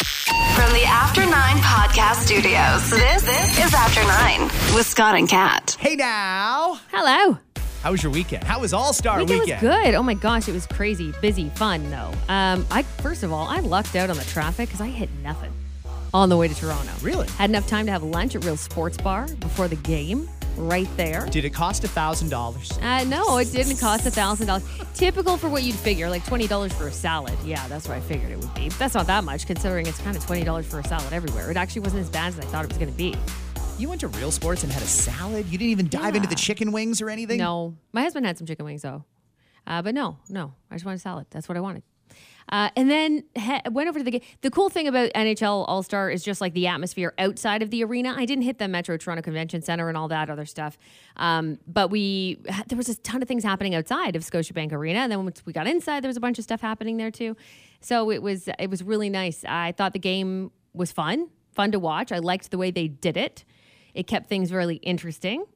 From the After Nine Podcast Studios, this, this is After Nine with Scott and Kat. Hey now. Hello. How was your weekend? How was All Star Weekend, Weekend? was good. Oh my gosh, it was crazy, busy, fun though. Um, I first of all, I lucked out on the traffic because I hit nothing on the way to Toronto. Really? Had enough time to have lunch at Real Sports Bar before the game, right there. Did it cost a thousand dollars? Uh, no, it didn't cost a thousand dollars. Typical for what you'd figure, like twenty dollars for a salad. Yeah, that's what I figured it would be. That's not that much considering it's kind of twenty dollars for a salad everywhere. It actually wasn't as bad as I thought it was going to be. You went to Real Sports and had a salad. You didn't even dive into the chicken wings or anything. No, my husband had some chicken wings though, uh, but no, no, I just wanted a salad. That's what I wanted. Uh, and then he- went over to the game. The cool thing about NHL All Star is just like the atmosphere outside of the arena. I didn't hit the Metro Toronto Convention Center and all that other stuff, um, but we there was a ton of things happening outside of Scotiabank Arena. And then once we got inside, there was a bunch of stuff happening there too. So it was it was really nice. I thought the game was fun, fun to watch. I liked the way they did it. It kept things really interesting.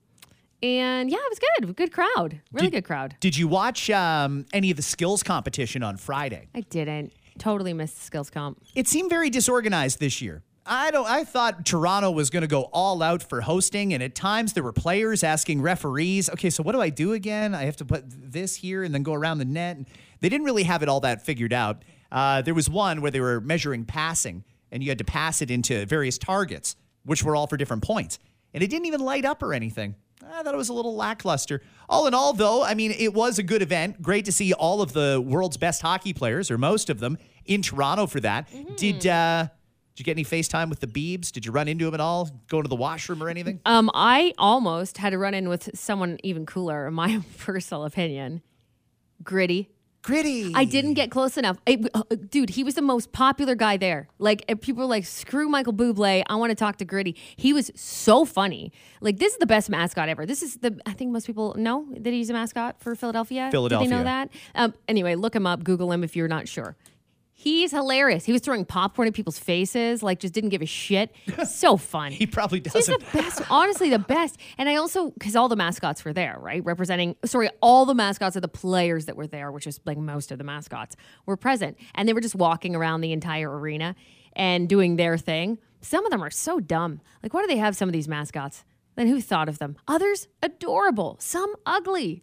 And yeah, it was good. Good crowd. Really Did- good crowd. Did you watch um, any of the skills competition on Friday? I didn't. Totally missed the skills comp. It seemed very disorganized this year. I don't. I thought Toronto was going to go all out for hosting, and at times there were players asking referees, "Okay, so what do I do again? I have to put this here and then go around the net." And they didn't really have it all that figured out. Uh, there was one where they were measuring passing, and you had to pass it into various targets, which were all for different points, and it didn't even light up or anything. I thought it was a little lackluster. All in all, though, I mean, it was a good event. Great to see all of the world's best hockey players, or most of them, in Toronto for that. Did uh, did you get any FaceTime with the Beebs? Did you run into them at all? Go to the washroom or anything? Um, I almost had to run in with someone even cooler, in my personal opinion. Gritty. Gritty. I didn't get close enough. I- uh, dude, he was the most popular guy there. Like, people were like, screw Michael Bublé. I want to talk to Gritty. He was so funny. Like, this is the best mascot ever. This is the, I think most people know that he's a mascot for Philadelphia. Philadelphia. Did they know that? Um, anyway, look him up, Google him if you're not sure. He's hilarious. He was throwing popcorn at people's faces, like, just didn't give a shit. So fun. He probably doesn't. He's the best, honestly, the best. And I also, because all the mascots were there, right? Representing, sorry, all the mascots of the players that were there, which is like most of the mascots, were present. And they were just walking around the entire arena and doing their thing. Some of them are so dumb. Like, why do they have some of these mascots? Then who thought of them? Others, adorable. Some ugly.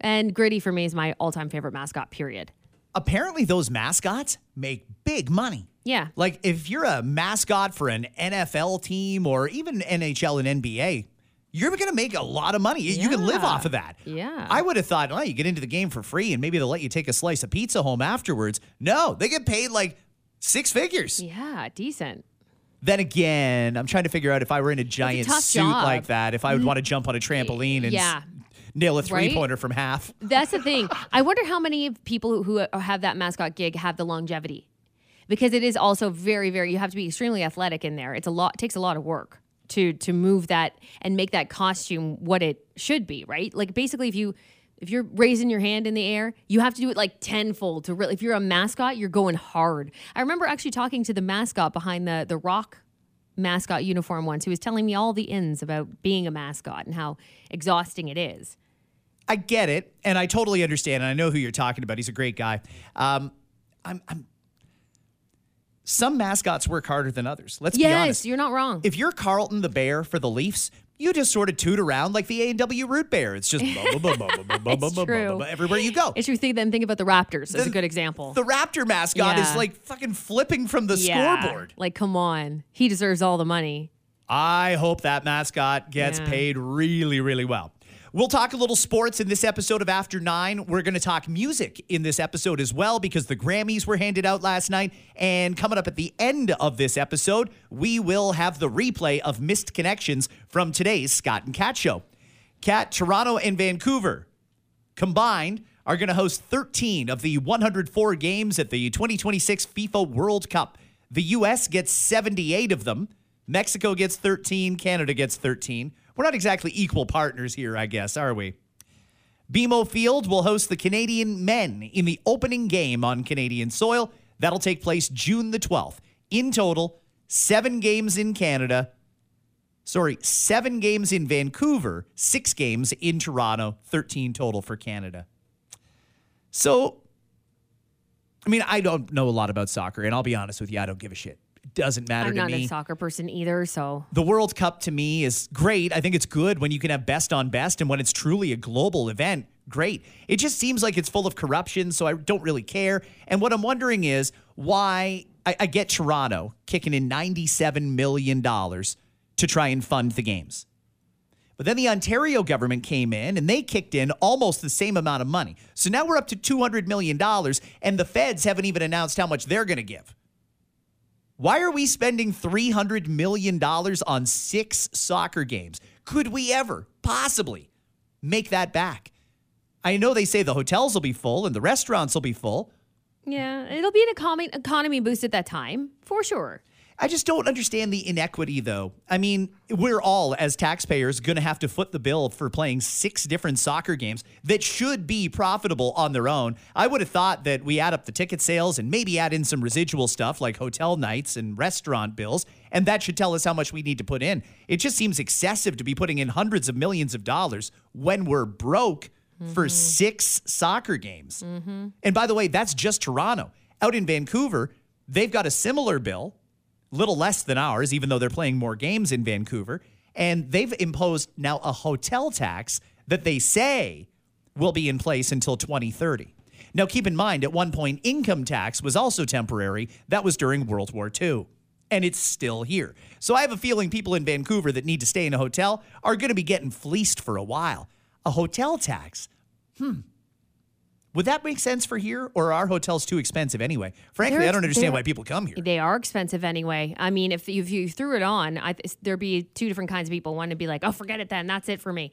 And Gritty for me is my all time favorite mascot, period. Apparently, those mascots make big money. Yeah. Like if you're a mascot for an NFL team or even NHL and NBA, you're going to make a lot of money. You can live off of that. Yeah. I would have thought, oh, you get into the game for free and maybe they'll let you take a slice of pizza home afterwards. No, they get paid like six figures. Yeah, decent. Then again, I'm trying to figure out if I were in a giant tough suit job. like that, if I would mm-hmm. want to jump on a trampoline and Yeah. Nail a three pointer from half. That's the thing. I wonder how many people who have that mascot gig have the longevity, because it is also very, very. You have to be extremely athletic in there. It's a lot. It takes a lot of work to to move that and make that costume what it should be. Right? Like basically, if you if you're raising your hand in the air, you have to do it like tenfold to really. If you're a mascot, you're going hard. I remember actually talking to the mascot behind the the rock mascot uniform once who was telling me all the ins about being a mascot and how exhausting it is. I get it, and I totally understand, and I know who you're talking about. He's a great guy. Um, I'm, I'm some mascots work harder than others. Let's yes, be honest. you're not wrong. If you're Carlton the Bear for the Leafs, you just sort of toot around like the A and W root bear. It's just everywhere you go. It's true. Think then think about the Raptors as a good example. The Raptor mascot yeah. is like fucking flipping from the yeah. scoreboard. Like, come on, he deserves all the money. I hope that mascot gets yeah. paid really, really well. We'll talk a little sports in this episode of After Nine. We're going to talk music in this episode as well because the Grammys were handed out last night. And coming up at the end of this episode, we will have the replay of missed connections from today's Scott and Cat show. Cat, Toronto, and Vancouver combined are going to host 13 of the 104 games at the 2026 FIFA World Cup. The US gets 78 of them. Mexico gets 13. Canada gets 13. We're not exactly equal partners here, I guess, are we? BMO Field will host the Canadian men in the opening game on Canadian soil. That'll take place June the 12th. In total, seven games in Canada. Sorry, seven games in Vancouver, six games in Toronto, 13 total for Canada. So, I mean, I don't know a lot about soccer, and I'll be honest with you, I don't give a shit. Doesn't matter to me. I'm not a soccer person either, so the World Cup to me is great. I think it's good when you can have best on best and when it's truly a global event. Great. It just seems like it's full of corruption, so I don't really care. And what I'm wondering is why I, I get Toronto kicking in $97 million to try and fund the games. But then the Ontario government came in and they kicked in almost the same amount of money. So now we're up to $200 million, and the feds haven't even announced how much they're going to give. Why are we spending $300 million on six soccer games? Could we ever possibly make that back? I know they say the hotels will be full and the restaurants will be full. yeah, it'll be an economy economy boost at that time for sure. I just don't understand the inequity, though. I mean, we're all, as taxpayers, going to have to foot the bill for playing six different soccer games that should be profitable on their own. I would have thought that we add up the ticket sales and maybe add in some residual stuff like hotel nights and restaurant bills, and that should tell us how much we need to put in. It just seems excessive to be putting in hundreds of millions of dollars when we're broke for mm-hmm. six soccer games. Mm-hmm. And by the way, that's just Toronto. Out in Vancouver, they've got a similar bill little less than ours, even though they're playing more games in Vancouver. And they've imposed now a hotel tax that they say will be in place until 2030. Now, keep in mind, at one point, income tax was also temporary. That was during World War II. And it's still here. So I have a feeling people in Vancouver that need to stay in a hotel are going to be getting fleeced for a while. A hotel tax? Hmm. Would that make sense for here, or are our hotels too expensive anyway? Frankly, They're I don't understand why people come here. They are expensive anyway. I mean, if you, if you threw it on, I, th- there'd be two different kinds of people. One would be like, "Oh, forget it, then that's it for me."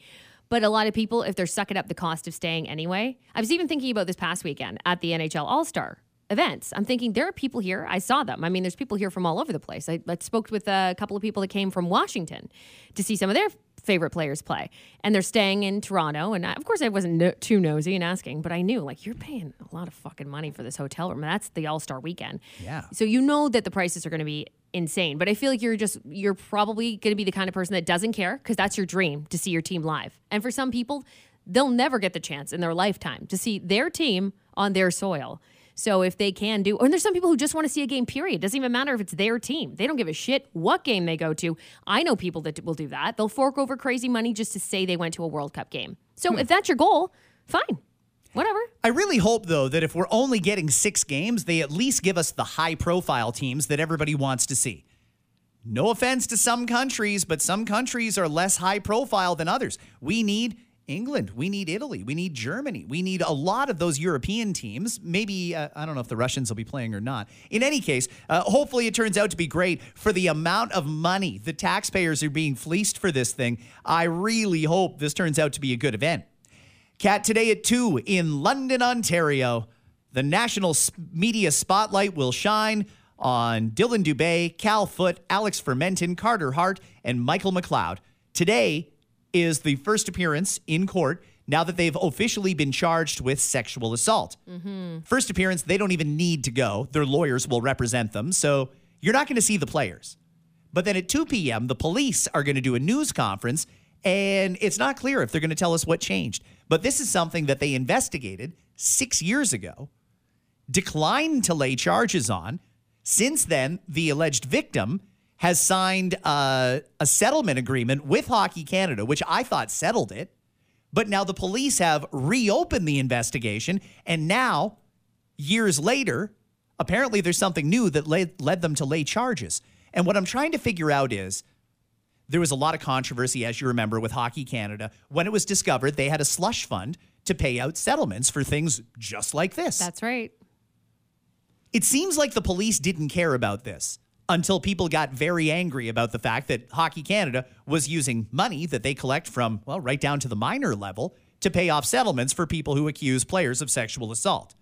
But a lot of people, if they're sucking up the cost of staying anyway, I was even thinking about this past weekend at the NHL All Star events. I'm thinking there are people here. I saw them. I mean, there's people here from all over the place. I, I spoke with a couple of people that came from Washington to see some of their favorite players play, and they're staying in Toronto. And I, of course, I wasn't no, too nosy and asking, but I knew like you're paying a lot of fucking money for this hotel room. That's the All Star weekend. Yeah. So you know that the prices are going to be insane. But I feel like you're just you're probably going to be the kind of person that doesn't care because that's your dream to see your team live. And for some people, they'll never get the chance in their lifetime to see their team on their soil. So if they can do, and there's some people who just want to see a game. Period. Doesn't even matter if it's their team. They don't give a shit what game they go to. I know people that will do that. They'll fork over crazy money just to say they went to a World Cup game. So hmm. if that's your goal, fine, whatever. I really hope, though, that if we're only getting six games, they at least give us the high profile teams that everybody wants to see. No offense to some countries, but some countries are less high profile than others. We need England. We need Italy. We need Germany. We need a lot of those European teams. Maybe, uh, I don't know if the Russians will be playing or not. In any case, uh, hopefully it turns out to be great for the amount of money the taxpayers are being fleeced for this thing. I really hope this turns out to be a good event. Cat today at 2 in London, Ontario. The national media spotlight will shine on Dylan Dubé, Cal Foote, Alex Formenton, Carter Hart, and Michael McLeod. Today is the first appearance in court now that they've officially been charged with sexual assault. Mm-hmm. First appearance, they don't even need to go. Their lawyers will represent them. So you're not going to see the players. But then at 2 p.m., the police are going to do a news conference, and it's not clear if they're going to tell us what changed. But this is something that they investigated six years ago, declined to lay charges on. Since then, the alleged victim has signed a, a settlement agreement with Hockey Canada, which I thought settled it. But now the police have reopened the investigation, and now, years later, apparently there's something new that led, led them to lay charges. And what I'm trying to figure out is there was a lot of controversy, as you remember, with Hockey Canada when it was discovered they had a slush fund to pay out settlements for things just like this. That's right. It seems like the police didn't care about this until people got very angry about the fact that Hockey Canada was using money that they collect from, well, right down to the minor level to pay off settlements for people who accuse players of sexual assault.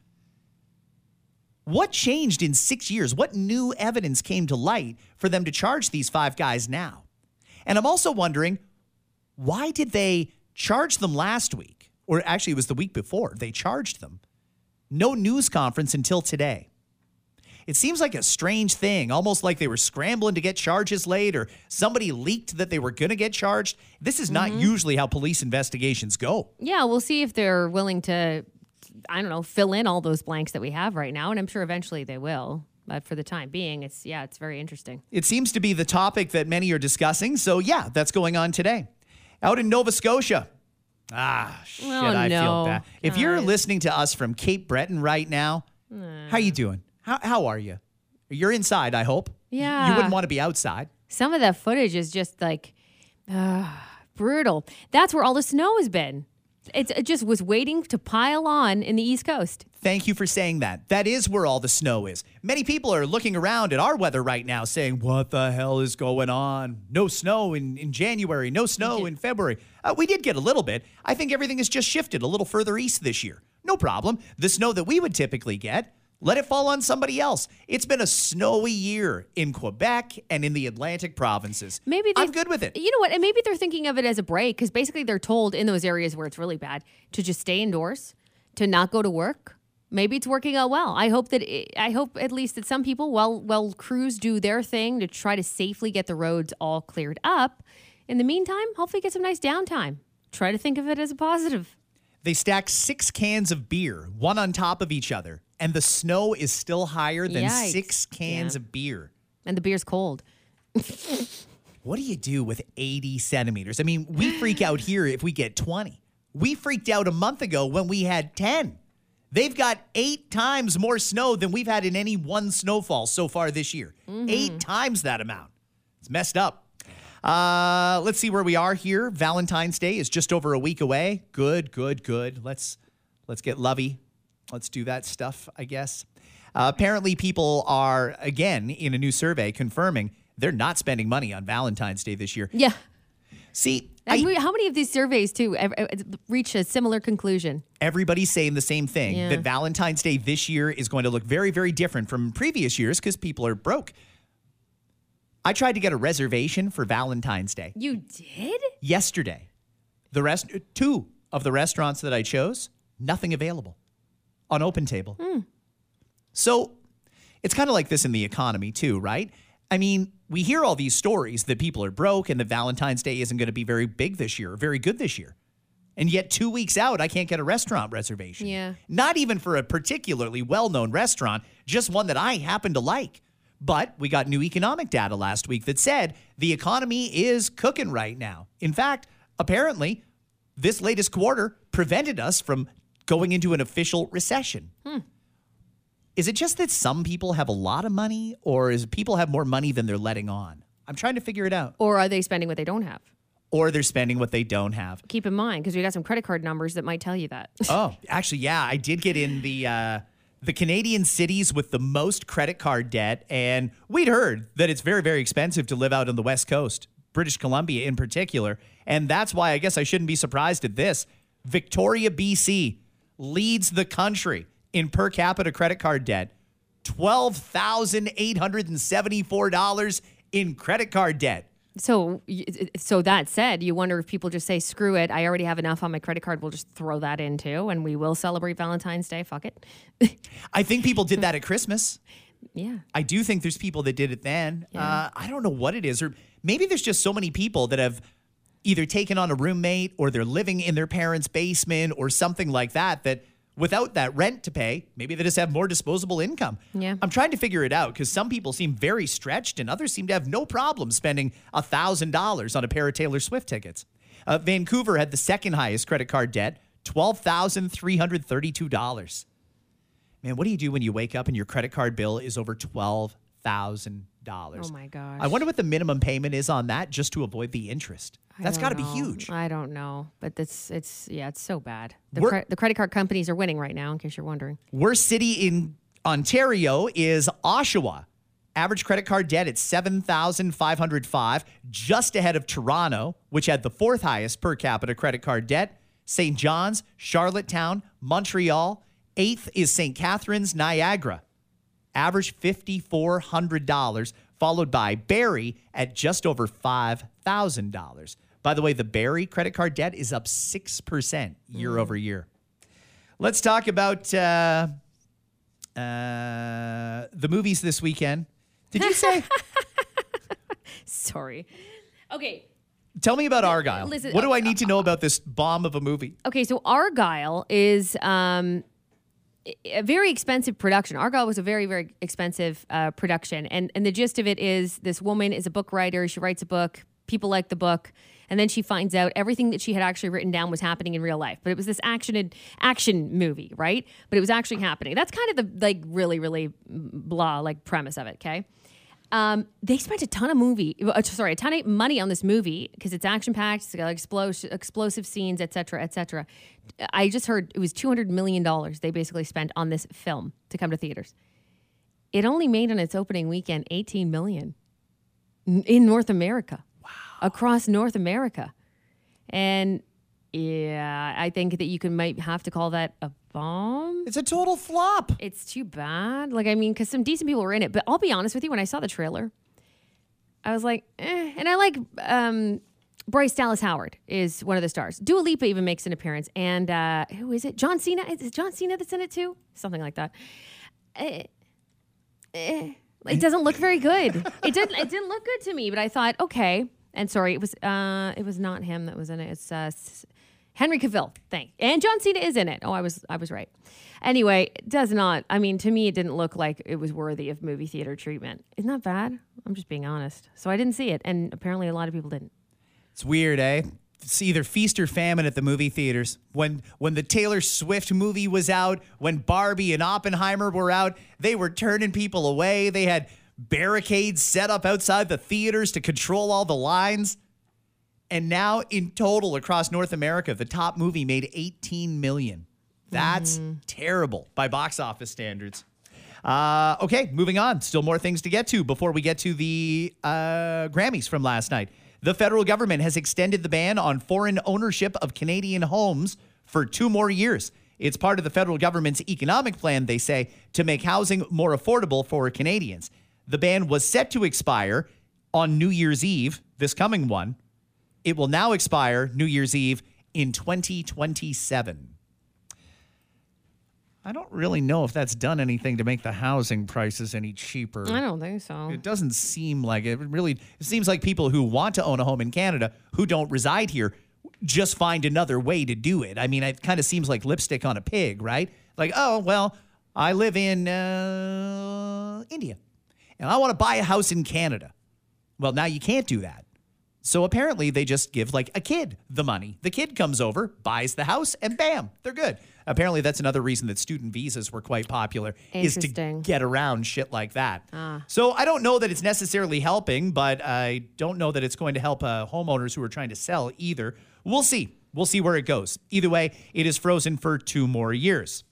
What changed in six years? What new evidence came to light for them to charge these five guys now? And I'm also wondering why did they charge them last week? Or actually, it was the week before they charged them. No news conference until today. It seems like a strange thing, almost like they were scrambling to get charges laid or somebody leaked that they were going to get charged. This is not usually how police investigations go. Yeah, we'll see if they're willing to, I don't know, fill in all those blanks that we have right now. And I'm sure eventually they will. But for the time being, it's, yeah, it's very interesting. It seems to be the topic that many are discussing. So, yeah, that's going on today. Out in Nova Scotia. Ah, shit, Oh, I feel bad. If you're listening to us from Cape Breton right now, how you doing? How, how are you? You're inside, I hope. Yeah. You wouldn't want to be outside. Some of that footage is just like uh, brutal. That's where all the snow has been. It's, it just was waiting to pile on in the East Coast. Thank you for saying that. That is where all the snow is. Many people are looking around at our weather right now saying, What the hell is going on? No snow in, in January, no snow in February. Uh, we did get a little bit. I think everything has just shifted a little further east this year. No problem. The snow that we would typically get, let it fall on somebody else. It's been a snowy year in Quebec and in the Atlantic provinces. Maybe I'm good with it. You know what? And maybe they're thinking of it as a break because basically they're told in those areas where it's really bad to just stay indoors, to not go to work. Maybe it's working out well. I hope that it, I hope at least that some people, while while crews do their thing to try to safely get the roads all cleared up, in the meantime, hopefully get some nice downtime. Try to think of it as a positive. They stack six cans of beer, one on top of each other, and the snow is still higher than Yikes. six cans Yeah. of beer. And the beer's cold. What do you do with 80 centimeters? I mean, we freak out here if we get 20. We freaked out a month ago when we had 10. They've got eight times more snow than we've had in any one snowfall so far this year. Eight times that amount. It's messed up. Uh, let's see where we are here. Valentine's Day is just over a week away. Good, good, good. Let's let's get lovey. Let's do that stuff, I guess. Uh, apparently, people are again in a new survey confirming they're not spending money on Valentine's Day this year. Yeah. See, I- how many of these surveys too reach a similar conclusion? everybody's saying the same thing Yeah. that Valentine's Day this year is going to look very, very different from previous years because people are broke. I tried to get a reservation for Valentine's Day You did? yesterday. The rest, two of the restaurants that I chose, nothing available on Open Table. Hmm. So it's kind of like this in the economy too, right? I mean, we hear all these stories that people are broke and that Valentine's Day isn't going to be very big this year, or very good this year. And yet, two weeks out, I can't get a restaurant reservation. Yeah. Not even for a particularly well known restaurant, just one that I happen to like. But we got new economic data last week that said the economy is cooking right now. In fact, apparently, this latest quarter prevented us from going into an official recession. Is it just that some people have a lot of money, or is people have more money than they're letting on? I'm trying to figure it out. Or are they spending what they don't have? Or they're spending what they don't have. Keep in mind, because we got some credit card numbers that might tell you that. Oh, actually, yeah, I did get in the uh, the Canadian cities with the most credit card debt, and we'd heard that it's very, very expensive to live out on the West Coast, British Columbia in particular, and that's why I guess I shouldn't be surprised at this. Victoria, BC, leads the country in per capita credit card debt, twelve thousand eight hundred and seventy four dollars in credit card debt. so, so that said, you wonder if people just say, "Screw it, I already have enough on my credit card. We'll just throw that in too, and we will celebrate Valentine's Day. Fuck it." I think people did that at Christmas. yeah. I do think there's people that did it then. Uh, I don't know what it is, or maybe there's just so many people that have either taken on a roommate or they're living in their parents' basement or something like that. That without that rent to pay, maybe they just have more disposable income. Yeah. I'm trying to figure it out because some people seem very stretched and others seem to have no problem spending thousand dollars on a pair of Taylor Swift tickets. Uh, Vancouver had the second highest credit card debt, twelve thousand three hundred thirty-two dollars. Man, what do you do when you wake up and your credit card bill is over twelve thousand dollars? Oh my gosh. I wonder what the minimum payment is on that just to avoid the interest. That's got to be huge. I don't know, but it's it's yeah, it's so bad. The, cre- the credit card companies are winning right now, in case you're wondering. Worst city in Ontario is Oshawa. Average credit card debt at 7,505, just ahead of Toronto, which had the fourth highest per capita credit card debt. St. John's, Charlottetown, Montreal. Eighth is St. Catharines, Niagara. average $5,400, followed by Barrie at just over $5,000. By the way, the Barrie credit card debt is up 6% year over year. Let's talk about uh, uh, the movies this weekend. Did you say? Sorry. Okay. Tell me about Argylle. Listen, what do I need to know about this bomb of a movie? Okay, so Argylle is um, a very expensive production. Argylle was a very, very expensive uh, production, and and the gist of it is this woman is a book writer. She writes a book. People like the book, and then she finds out everything that she had actually written down was happening in real life. But it was this action action movie, right? But it was actually happening. That's kind of the like really, really blah like premise of it. Okay. Um, they spent a ton of movie, uh, sorry, a ton of money on this movie because it's action packed. It's got explosive, explosive scenes, etc., etc. I just heard it was two hundred million dollars they basically spent on this film to come to theaters. It only made on its opening weekend eighteen million in North America. Across North America, and yeah, I think that you can might have to call that a bomb. It's a total flop. It's too bad. Like, I mean, because some decent people were in it. But I'll be honest with you, when I saw the trailer, I was like, eh. And I like um, Bryce Dallas Howard is one of the stars. Dua Lipa even makes an appearance. And uh, who is it? John Cena? Is it John Cena that's in it too? Something like that. Eh, eh. It doesn't look very good. It didn't. It didn't look good to me. But I thought, okay. And sorry, it was. Uh, it was not him that was in it. It's uh, Henry Cavill, thank. And John Cena is in it. Oh, I was I was right. Anyway, it does not. I mean, to me, it didn't look like it was worthy of movie theater treatment. Isn't that bad? I'm just being honest. So I didn't see it, and apparently a lot of people didn't. It's weird, eh? It's either feast or famine at the movie theaters. When when the Taylor Swift movie was out, when Barbie and Oppenheimer were out, they were turning people away. They had barricades set up outside the theaters to control all the lines. And now in total across North America, the top movie made 18 million. That's mm. terrible by box office standards. Uh, okay, moving on. Still more things to get to before we get to the uh, Grammys from last night. The federal government has extended the ban on foreign ownership of Canadian homes for two more years. It's part of the federal government's economic plan, they say, to make housing more affordable for Canadians. The ban was set to expire on New Year's Eve, this coming one, it will now expire New Year's Eve in 2027. I don't really know if that's done anything to make the housing prices any cheaper. I don't think so. It doesn't seem like it. it really it seems like people who want to own a home in Canada who don't reside here just find another way to do it. I mean, it kind of seems like lipstick on a pig, right? Like, oh, well, I live in uh, India and I want to buy a house in Canada. Well, now you can't do that. So apparently they just give like a kid the money. The kid comes over, buys the house, and bam, they're good. Apparently that's another reason that student visas were quite popular is to get around shit like that. Ah. So I don't know that it's necessarily helping, but I don't know that it's going to help uh, homeowners who are trying to sell either. We'll see. We'll see where it goes. Either way, it is frozen for two more years.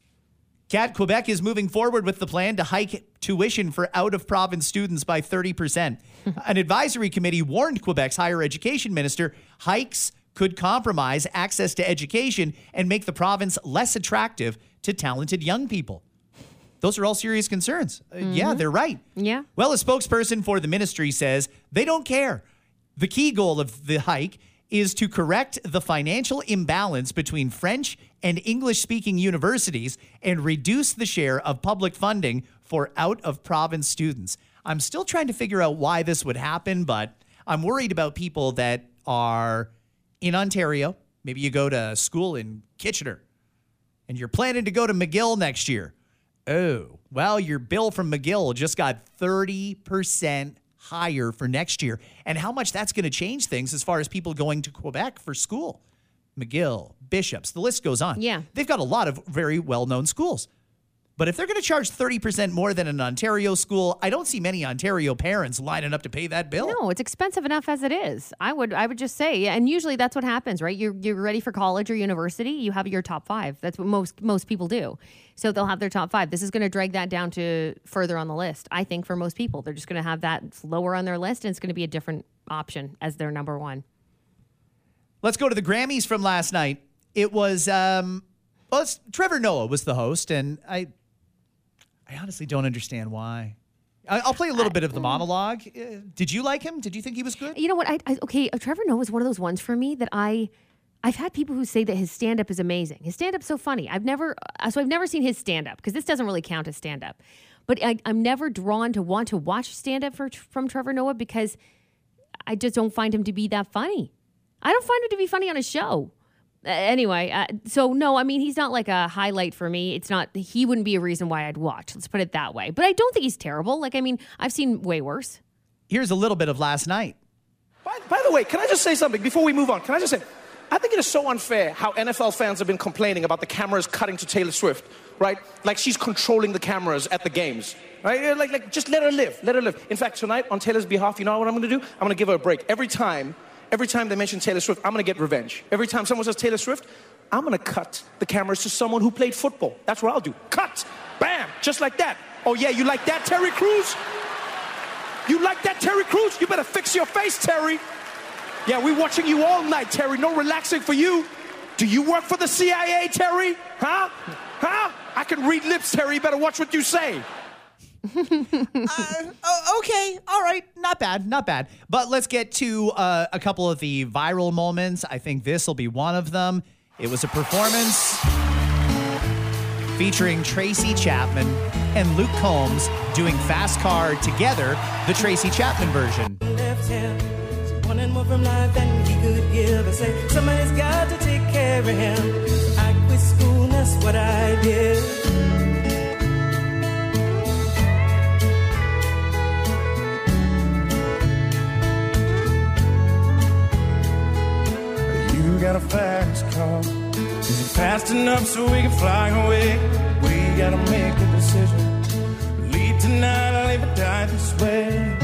Cat Quebec is moving forward with the plan to hike tuition for out of province students by 30%. An advisory committee warned Quebec's higher education minister hikes could compromise access to education and make the province less attractive to talented young people. Those are all serious concerns. Uh, mm-hmm. yeah, they're right. Yeah. Well, a spokesperson for the ministry says they don't care. The key goal of the hike is to correct the financial imbalance between French and English speaking universities and reduce the share of public funding for out of province students. I'm still trying to figure out why this would happen, but I'm worried about people that are in Ontario. Maybe you go to school in Kitchener and you're planning to go to McGill next year. Oh, well, your bill from McGill just got 30% higher for next year and how much that's going to change things as far as people going to Quebec for school. McGill, Bishops, the list goes on. Yeah. They've got a lot of very well known schools. But if they're going to charge 30% more than an Ontario school, I don't see many Ontario parents lining up to pay that bill. No, it's expensive enough as it is. I would I would just say, and usually that's what happens, right? You're you're ready for college or university, you have your top 5. That's what most most people do. So they'll have their top 5. This is going to drag that down to further on the list. I think for most people, they're just going to have that lower on their list and it's going to be a different option as their number 1. Let's go to the Grammys from last night. It was um well, Trevor Noah was the host and I I honestly don't understand why. I'll play a little bit of the monologue. Uh, Did you like him? Did you think he was good? You know what? I, I okay. uh, Trevor Noah is one of those ones for me that I, I've had people who say that his stand up is amazing. His stand up's so funny. I've never, uh, so I've never seen his stand up because this doesn't really count as stand up. But I, I'm never drawn to want to watch stand up from Trevor Noah because I just don't find him to be that funny. I don't find him to be funny on a show. Uh, anyway, uh, so no, I mean he's not like a highlight for me. It's not. He wouldn't be a reason why I'd watch. Let's put it that way. But I don't think he's terrible. Like I mean, I've seen way worse. Here's a little bit of last night. By, by the way, can I just say something before we move on? Can I just say, I think it is so unfair how NFL fans have been complaining about the cameras cutting to Taylor Swift, right? Like she's controlling the cameras at the games, right? Like, like just let her live, let her live. In fact, tonight on Taylor's behalf, you know what I'm gonna do? I'm gonna give her a break. Every time, every time they mention Taylor Swift, I'm gonna get revenge. Every time someone says Taylor Swift, I'm gonna cut the cameras to someone who played football. That's what I'll do. Cut, bam, just like that. Oh yeah, you like that, Terry Crews? You like that, Terry Crews? You better fix your face, Terry. Yeah, we're watching you all night, Terry. No relaxing for you. Do you work for the CIA, Terry? Huh? Huh? I can read lips, Terry. You better watch what you say. Oh, okay, all right, not bad, not bad. But let's get to uh, a couple of the viral moments. I think this will be one of them. It was a performance featuring Tracy Chapman and Luke Combs doing Fast Car together, the Tracy Chapman version. Got a fast car. Is it fast enough so we can fly away? We gotta make a decision. Leave tonight or leave or die this way.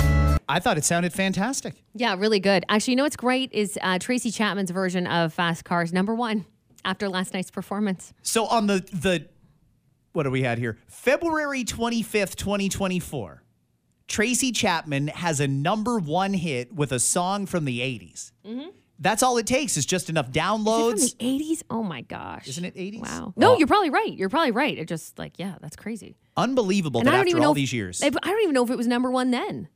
I thought it sounded fantastic. Yeah, really good. Actually, you know what's great is uh, Tracy Chapman's version of Fast Cars, number one, after last night's performance. So on the the what do we had here? February 25th, 2024. Tracy Chapman has a number one hit with a song from the 80s. That's all it takes is just enough Is it downloads. from the 80s? Oh my gosh. Isn't it 80s? Wow. No, Well- you're probably right. You're probably right. It just like, yeah, that's crazy. Unbelievable And that I don't after even all know if- these years. I don't even know if it was number one then.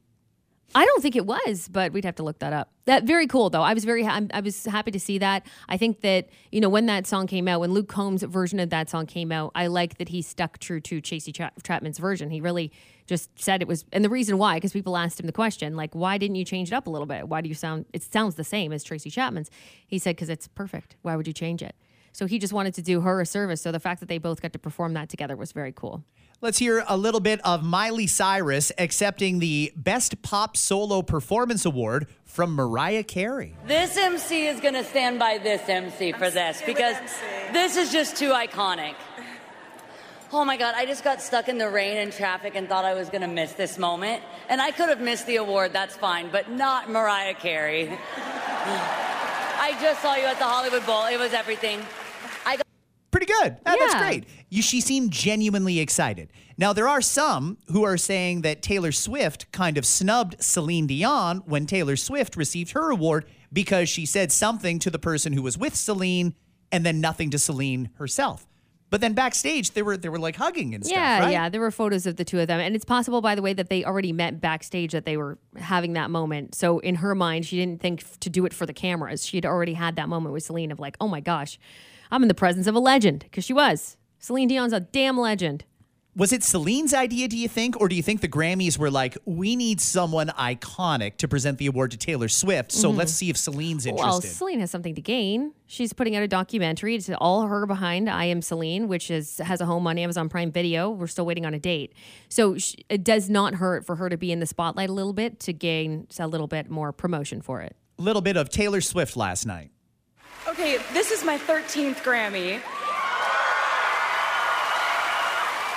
I don't think it was, but we'd have to look that up. That very cool though. I was very ha- I was happy to see that. I think that you know when that song came out, when Luke Combs' version of that song came out, I like that he stuck true to Chasey Tra- Chapman's version. He really just said it was, and the reason why, because people asked him the question, like, why didn't you change it up a little bit? Why do you sound? It sounds the same as Tracy Chapman's. He said because it's perfect. Why would you change it? So he just wanted to do her a service. So the fact that they both got to perform that together was very cool. Let's hear a little bit of Miley Cyrus accepting the Best Pop Solo Performance Award from Mariah Carey. This MC is going to stand by this MC for this because this is just too iconic. Oh my God, I just got stuck in the rain and traffic and thought I was going to miss this moment. And I could have missed the award, that's fine, but not Mariah Carey. I just saw you at the Hollywood Bowl. It was everything. I got Pretty good. Ah, That's Yeah. great. You, she seemed genuinely excited. Now, there are some who are saying that Taylor Swift kind of snubbed Celine Dion when Taylor Swift received her award because she said something to the person who was with Celine and then nothing to Celine herself. But then backstage, they were they were like hugging and stuff. Yeah, right? yeah. Yeah, there were photos of the two of them. And it's possible, by the way, that they already met backstage that they were having that moment. So in her mind, she didn't think to do it for the cameras. She had already had that moment with Celine of like, oh my gosh, I'm in the presence of a legend. Because she was. Celine Dion's a damn legend. Was it Celine's idea, do you think? Or do you think the Grammys were like, we need someone iconic to present the award to Taylor Swift, so mm-hmm. let's see if Celine's interested? Well, Celine has something to gain. She's putting out a documentary. It's all her behind I Am Celine, which is has a home on Amazon Prime Video. We're still waiting on a date. So sh it does not hurt for her to be in the spotlight a little bit to gain a little bit more promotion for it. A little bit of Taylor Swift last night. Okay, this is my 13th Grammy.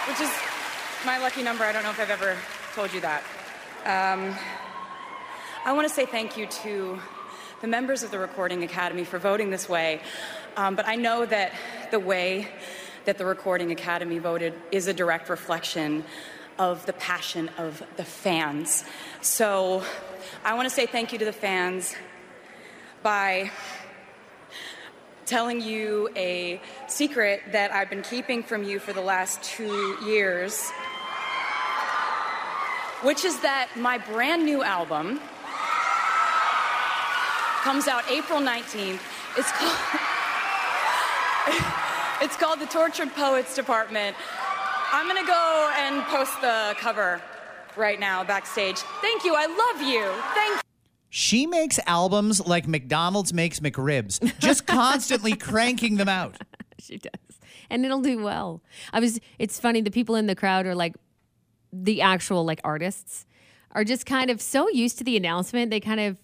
Which is my lucky number. I don't know if I've ever told you that. Um, I want to say thank you to the members of the Recording Academy for voting this way. Um, but I know that the way that the Recording Academy voted is a direct reflection of the passion of the fans. So I want to say thank you to the fans by telling you a secret that I've been keeping from you for the last two years. which is that my brand new album comes out April 19th. It's called, it's called The Tortured Poets Department. I'm gonna go and post the cover right now backstage. Thank you. I love you. Thank She makes albums like McDonald's makes McRibs, just constantly cranking them out. she does. And it'll do well. I was it's funny the people in the crowd are like the actual like artists are just kind of so used to the announcement. They kind of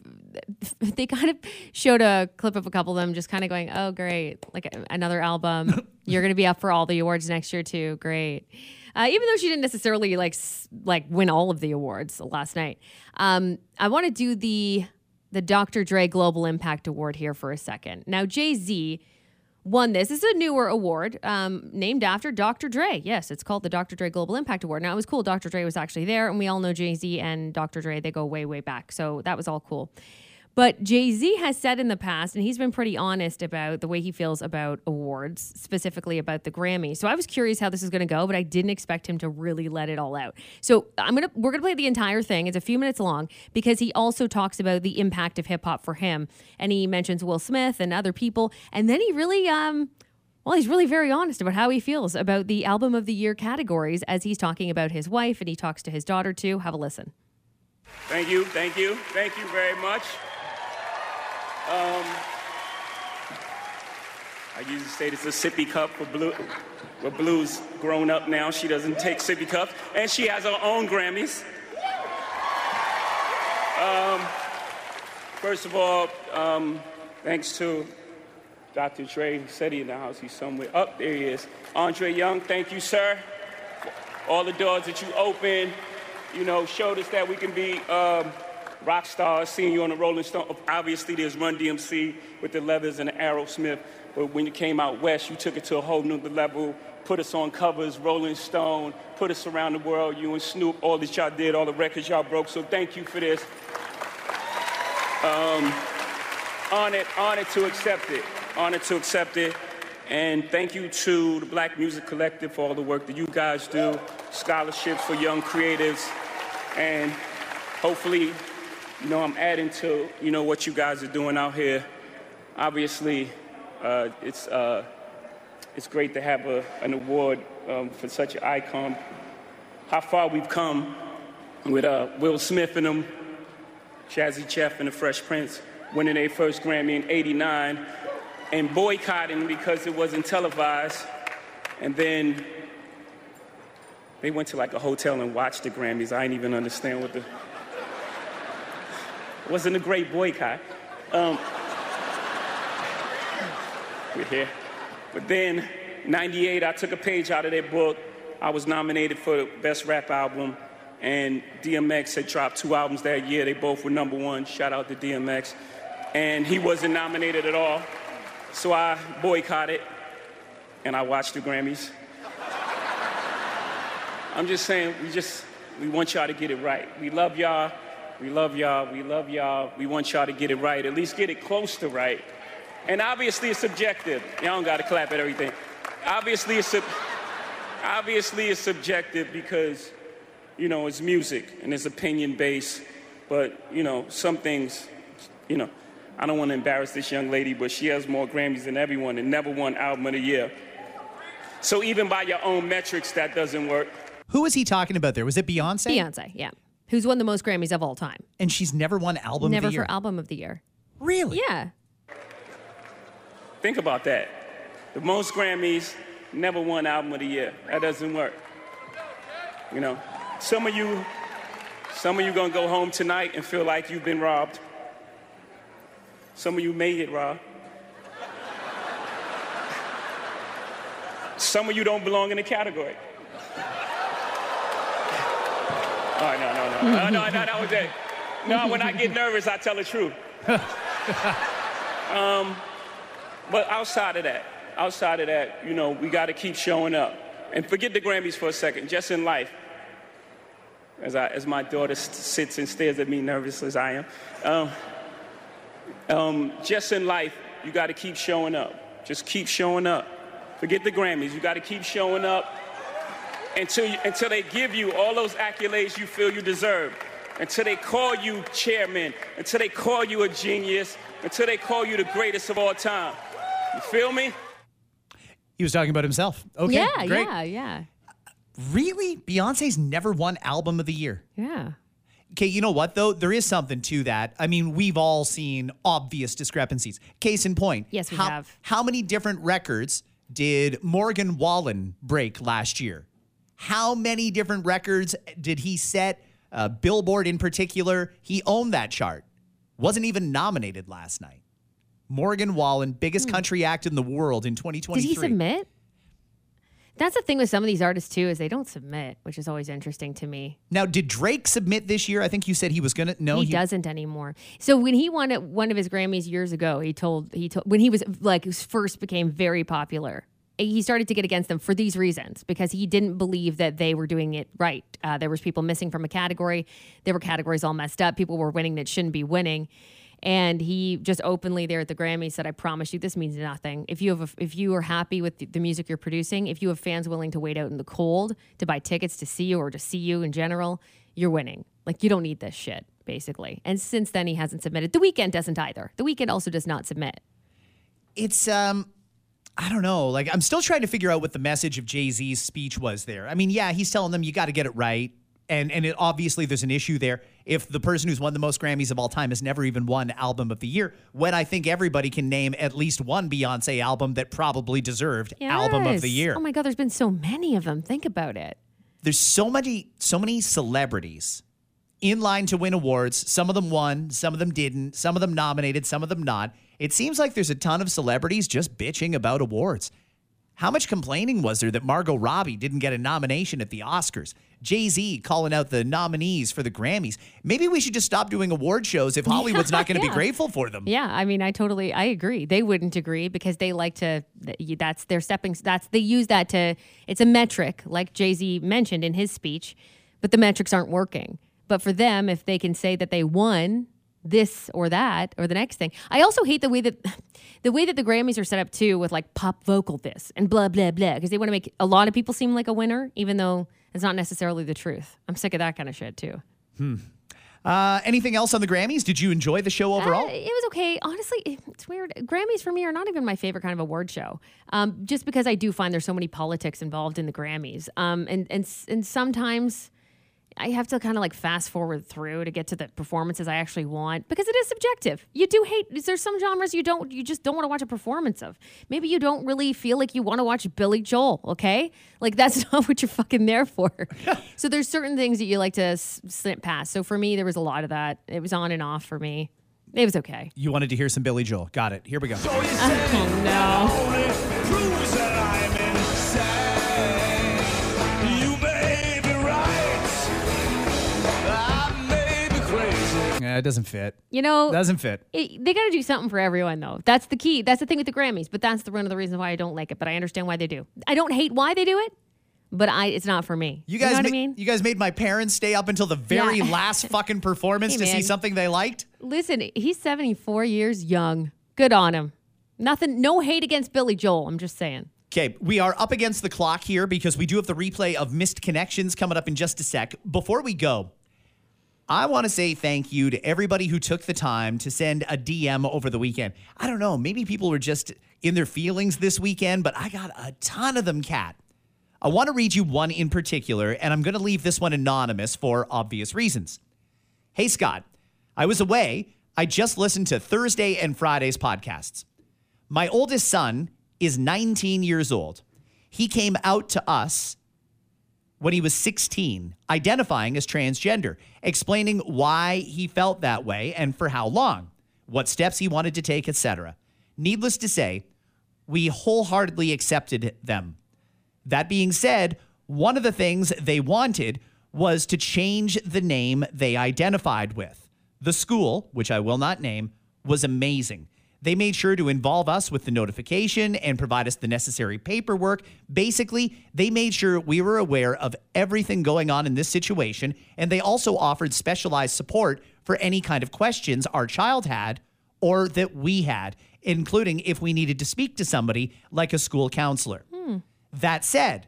they kind of showed a clip of a couple of them just kind of going, "Oh, great. Like another album. You're going to be up for all the awards next year too. Great." Uh, even though she didn't necessarily like like win all of the awards last night, um, I want to do the the Dr. Dre Global Impact Award here for a second. Now, Jay Z won this. This is a newer award um, named after Dr. Dre. Yes, it's called the Dr. Dre Global Impact Award. Now, it was cool. Dr. Dre was actually there, and we all know Jay Z and Dr. Dre, they go way, way back. So that was all cool. But Jay Z has said in the past, and he's been pretty honest about the way he feels about awards, specifically about the Grammy. So I was curious how this is going to go, but I didn't expect him to really let it all out. So I'm gonna we're gonna play the entire thing. It's a few minutes long because he also talks about the impact of hip hop for him, and he mentions Will Smith and other people, and then he really um. Well, he's really very honest about how he feels about the album of the year categories as he's talking about his wife and he talks to his daughter too. Have a listen. Thank you, thank you, thank you very much. Um, I usually say is a sippy cup for blue. But Blue's grown up now. She doesn't take sippy cups, and she has her own Grammys. Um, first of all, um, thanks to Dr. Dre, he said he in the house. He's somewhere. Up there he is. Andre Young, thank you, sir. All the doors that you opened, you know, showed us that we can be um, rock stars. Seeing you on the Rolling Stone. Obviously, there's Run DMC with the Leathers and the Aerosmith. But when you came out west, you took it to a whole new level. Put us on covers, Rolling Stone. Put us around the world. You and Snoop, all that y'all did, all the records y'all broke. So thank you for this. Um, honored, honored to accept it. Honored to accept it. And thank you to the Black Music Collective for all the work that you guys do, scholarships for young creatives, and hopefully, you know, I'm adding to, you know, what you guys are doing out here. Obviously, uh, it's, uh, it's great to have a, an award um, for such an icon. How far we've come with uh, Will Smith and them, Jazzy Jeff and the Fresh Prince winning their first Grammy in 89 and boycotting because it wasn't televised. And then they went to like a hotel and watched the Grammys. I didn't even understand what the. Wasn't a great boycott. Um, we're here. But then, 98, I took a page out of their book. I was nominated for the Best Rap Album, and DMX had dropped two albums that year. They both were number one. Shout out to DMX. And he wasn't nominated at all. So I boycotted and I watched the Grammys. I'm just saying, we just, we want y'all to get it right. We love y'all. We love y'all. We love y'all. We want y'all to get it right, at least get it close to right. And obviously it's subjective. Y'all don't got to clap at everything. Obviously it's, sub- obviously it's subjective because, you know, it's music and it's opinion based. But, you know, some things, you know, I don't want to embarrass this young lady, but she has more Grammys than everyone and never won Album of the Year. So even by your own metrics, that doesn't work. Who was he talking about there? Was it Beyonce? Beyonce, yeah. Who's won the most Grammys of all time? And she's never won album Never of the year. Never for album of the year. really? Yeah. Think about that. The most Grammys, never won Album of the Year. That doesn't work. You know, some of you, some of you gonna go home tonight and feel like you've been robbed. Some of you may get robbed. Some of you don't belong in the category. Right, no, no, no, no, no, no, that was it. No, when I get nervous, I tell the truth. um, but outside of that, outside of that, you know, we got to keep showing up. And forget the Grammys for a second, just in life. As, I, as my daughter sits and stares at me nervous as I am. Um, um, just in life, you got to keep showing up. Just keep showing up. Forget the Grammys. You got to keep showing up. Until, you, until they give you all those accolades you feel you deserve, until they call you chairman, until they call you a genius, until they call you the greatest of all time. You feel me? He was talking about himself. Okay, yeah, great. yeah, yeah, Really? Beyonce's never won album of the year. yeah. Okay, you know what though? There is something to that. I mean, we've all seen obvious discrepancies. Case in point. Yes, we how, have. How many different records did Morgan Wallen break last year? How many different records did he set? Uh, Billboard in particular, he owned that chart. Wasn't even nominated last night. Morgan Wallen, biggest country act in the world in 2023. Hmm. Did he submit? That's the thing with some of these artists too is they don't submit, which is always interesting to me. Now, did Drake submit this year? I think you said he was going to. No, he, doesn't anymore. So when he won at one of his Grammys years ago, he told he told when he was like first became very popular. He started to get against them for these reasons because he didn't believe that they were doing it right. Uh, there was people missing from a category. There were categories all messed up. People were winning that shouldn't be winning. And he just openly there at the Grammys said, "I promise you, this means nothing. If you have, a, if you are happy with the, the music you're producing, if you have fans willing to wait out in the cold to buy tickets to see you or to see you in general, you're winning. Like you don't need this shit, basically." And since then, he hasn't submitted. The Weeknd doesn't either. The Weeknd also does not submit. it's um I don't know. Like I'm still trying to figure out what the message of Jay-Z's speech was there. I mean, yeah, he's telling them you got to get it right. And and it, obviously there's an issue there if the person who's won the most Grammys of all time has never even won album of the year when I think everybody can name at least one Beyonce album that probably deserved album of the year. Oh my God, there's been so many of them. Think about it. there's so many so many celebrities in line to win awards. Some of them won, some of them didn't, some of them nominated, some of them not. It seems like there's a ton of celebrities just bitching about awards. How much complaining was there that Margot Robbie didn't get a nomination at the Oscars? Jay Z calling out the nominees for the Grammys. Maybe we should just stop doing award shows if Hollywood's not going to Yeah. be grateful for them. Yeah, I mean, I totally, I agree. They wouldn't agree because they like to. That's their stepping. That's they use that to. It's a metric, like Jay Z mentioned in his speech, but the metrics aren't working. But for them, if they can say that they won this or that or the next thing, I also hate the way that the way that the Grammys are set up too, with like pop vocal this and blah blah blah, because they want to make a lot of people seem like a winner, even though it's not necessarily the truth. I'm sick of that kind of shit too. Uh, anything else on the Grammys? Did you enjoy the show overall? Uh, it was okay. Honestly, it's weird. Grammys for me are not even my favorite kind of award show. Um, just because I do find there's so many politics involved in the Grammys. Um, and and and sometimes I have to kind of like fast forward through to get to the performances I actually want because it is subjective. You do hate. Is there's some genres you don't. You just don't want to watch a performance of. Maybe you don't really feel like you want to watch Billy Joel. Okay, like that's not what you're fucking there for. so there's certain things that you like to s- slip past. So for me, there was a lot of that. It was on and off for me. It was okay. you wanted to hear some Billy Joel. Got it. Here we go. Oh no. Yeah, it doesn't fit. You know, Doesn't fit. it, they got to do something for everyone, though. That's the key. That's the thing with the Grammys. But that's the one of the reasons why I don't like it. But I understand why they do. I don't hate why they do it, but I it's not for me. You guys, know what ma- I mean? you guys made my parents stay up until the very Yeah. last fucking performance Hey, to see something they liked. Listen, he's 74 years young. Good on him. Nothing, no hate against Billy Joel. I'm just saying. Okay, we are up against the clock here because we do have the replay of missed connections coming up in just a sec. Before we go, I want to say thank you to everybody who took the time to send a DM over the weekend. I don't know, maybe people were just in their feelings this weekend, but I got a ton of them, Cat. I want to read you one in particular, and I'm going to leave this one anonymous for obvious reasons. Hey, Scott, I was away. I just listened to Thursday and Friday's podcasts. My oldest son is 19 years old. He came out to us when he was 16, identifying as transgender, explaining why he felt that way and for how long, what steps he wanted to take, etc. Needless to say, we wholeheartedly accepted them. That being said, one of the things they wanted was to change the name they identified with. The school, which I will not name, was amazing. They made sure to involve us with the notification and provide us the necessary paperwork. Basically, they made sure we were aware of everything going on in this situation, and they also offered specialized support for any kind of questions our child had or that we had, including if we needed to speak to somebody like a school counselor. Hmm. That said,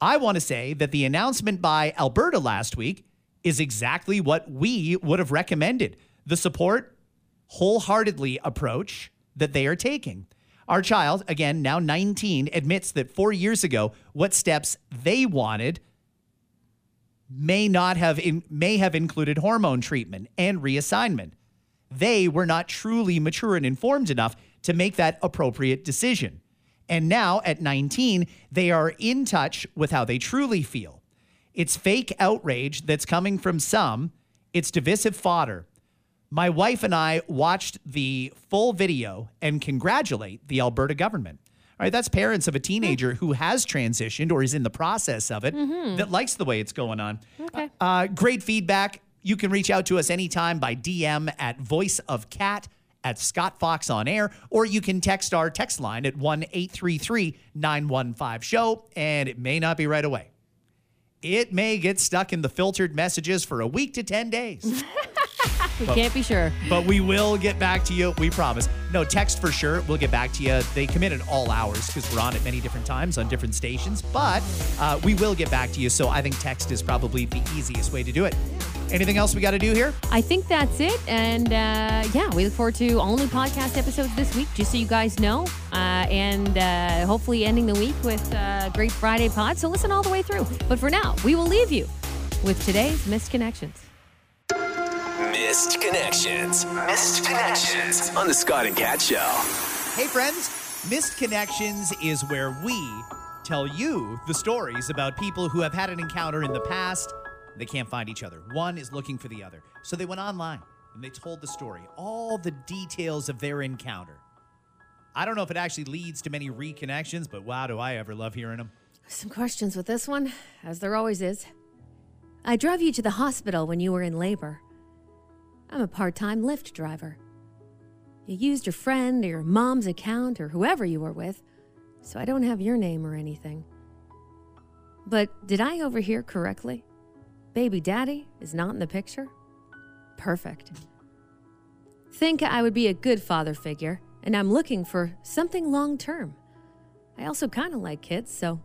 I want to say that the announcement by Alberta last week is exactly what we would have recommended the support, wholeheartedly approach that they are taking. Our child, again, now 19, admits that four years ago, what steps they wanted may not have in, may have included hormone treatment and reassignment. They were not truly mature and informed enough to make that appropriate decision. And now at 19, they are in touch with how they truly feel. It's fake outrage that's coming from some, it's divisive fodder. My wife and I watched the full video and congratulate the Alberta government. All right, that's parents of a teenager who has transitioned or is in the process of it that likes the way it's going on. Okay. Uh, great feedback. You can reach out to us anytime by DM at Voice of Cat at Scott Fox on air, or you can text our text line at 1 833 915 show, and it may not be right away. It may get stuck in the filtered messages for a week to 10 days. We can't be sure. but we will get back to you. We promise. No, text for sure. We'll get back to you. They come in at all hours because we're on at many different times on different stations, but uh, we will get back to you. So I think text is probably the easiest way to do it. Anything else we got to do here? I think that's it. And uh, yeah, we look forward to only podcast episodes this week, just so you guys know. Uh, and uh, hopefully ending the week with a great Friday pod. So listen all the way through. But for now, we will leave you with today's Missed Connections. Missed Connections. Missed Connections on the Scott and Cat Show. Hey, friends. Missed Connections is where we tell you the stories about people who have had an encounter in the past. They can't find each other. One is looking for the other. So they went online and they told the story, all the details of their encounter. I don't know if it actually leads to many reconnections, but wow, do I ever love hearing them. Some questions with this one, as there always is. I drove you to the hospital when you were in labor. I'm a part time Lyft driver. You used your friend or your mom's account or whoever you were with, so I don't have your name or anything. But did I overhear correctly? Baby daddy is not in the picture? Perfect. Think I would be a good father figure, and I'm looking for something long term. I also kind of like kids, so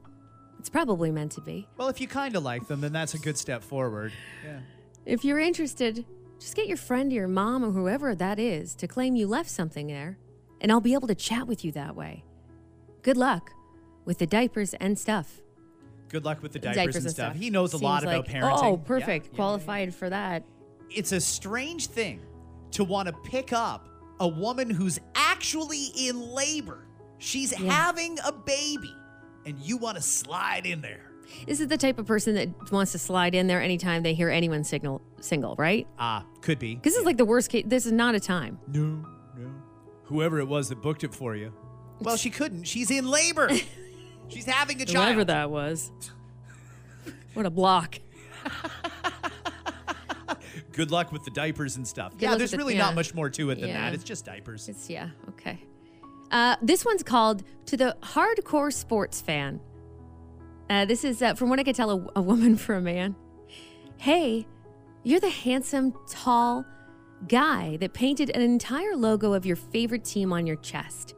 it's probably meant to be. Well, if you kind of like them, then that's a good step forward. Yeah. If you're interested, just get your friend or your mom or whoever that is to claim you left something there, and I'll be able to chat with you that way. Good luck with the diapers and stuff. Good luck with the diapers, and stuff. He knows a lot Seems about like- oh, parenting. Oh, Yeah, perfect. yeah, yeah, Qualified for that. it's a strange thing to want to pick up a woman who's actually in labor. She's having a baby, and you want to slide in there. This is the type of person that wants to slide in there anytime they hear anyone signal single, right? Ah, could be. This is like the worst case. This is not a time. No, no. Whoever it was that booked it for you. Well, she couldn't. She's in labor. She's having a child. Whoever that was. What a block. Good luck with the diapers and stuff. yeah, luck there's with the- really yeah. not much more to it than Yeah. that. It's just diapers. It's yeah, okay. Uh, this one's called "To the Hardcore Sports Fan." Uh, this is uh, from what I could tell, a, a woman for a man. Hey, you're the handsome, tall guy that painted an entire logo of your favorite team on your chest.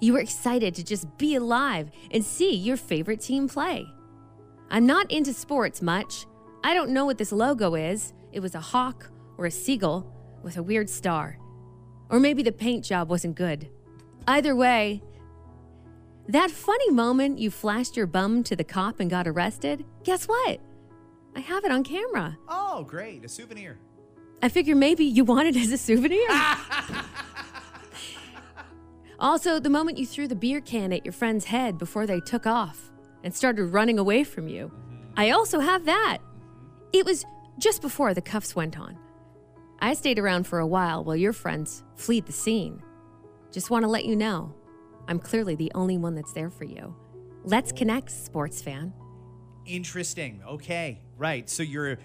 You were excited to just be alive and see your favorite team play. I'm not into sports much. I don't know what this logo is. It was a hawk or a seagull with a weird star. Or maybe the paint job wasn't good. Either way, that funny moment you flashed your bum to the cop and got arrested, guess what? I have it on camera. Oh, great. A souvenir. I figure maybe you want it as a souvenir. also, the moment you threw the beer can at your friend's head before they took off and started running away from you. Mm-hmm. I also have that. Mm-hmm. It was just before the cuffs went on. I stayed around for a while while your friends fled the scene. Just want to let you know, I'm clearly the only one that's there for you. Let's connect, sports fan. Interesting. Okay. Right. So you're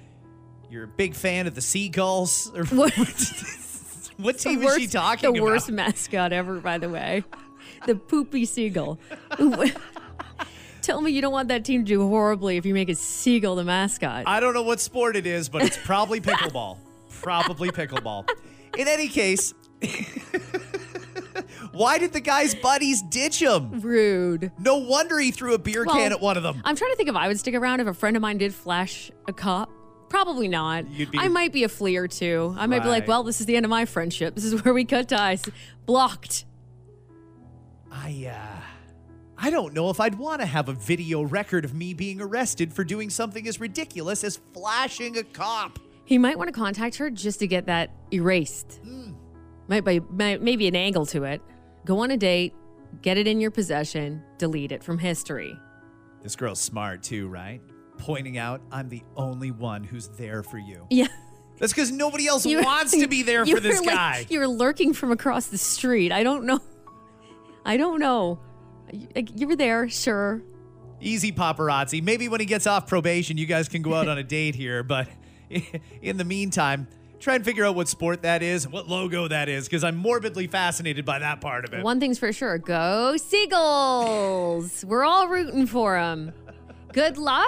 you're a big fan of the seagulls. Or What- what team the is she talking The about? The worst mascot ever, by the way. The poopy seagull. Tell me you don't want that team to do horribly if you make a seagull the mascot. I don't know what sport it is, but it's probably pickleball. probably pickleball. In any case, Why did the guy's buddies ditch him? Rude. No wonder he threw a beer Well, can at one of them. I'm trying to think if I would stick around if a friend of mine did flash a cop. Probably not. You'd be- I might be a flea or two. I might be like, well, this is the end of my friendship. This is where we cut ties. Blocked. I uh I don't know if I'd want to have a video record of me being arrested for doing something as ridiculous as flashing a cop. He might want to contact her just to get that erased. Might be might, maybe an angle to it. Go on a date, get it in your possession, delete it from history. This girl's smart too, right? Pointing out I'm the only one who's there for you. Yeah. That's because nobody else You- wants to be there for this like- guy. you're lurking from across the street. I don't know. I don't know. You- You were there, sure. Easy paparazzi. Maybe when he gets off probation, you guys can go out on a date here. But in the meantime, try and figure out what sport that is what logo that is because I'm morbidly fascinated by that part of it. One thing's for sure go Seagulls. We're all rooting for them. Good luck.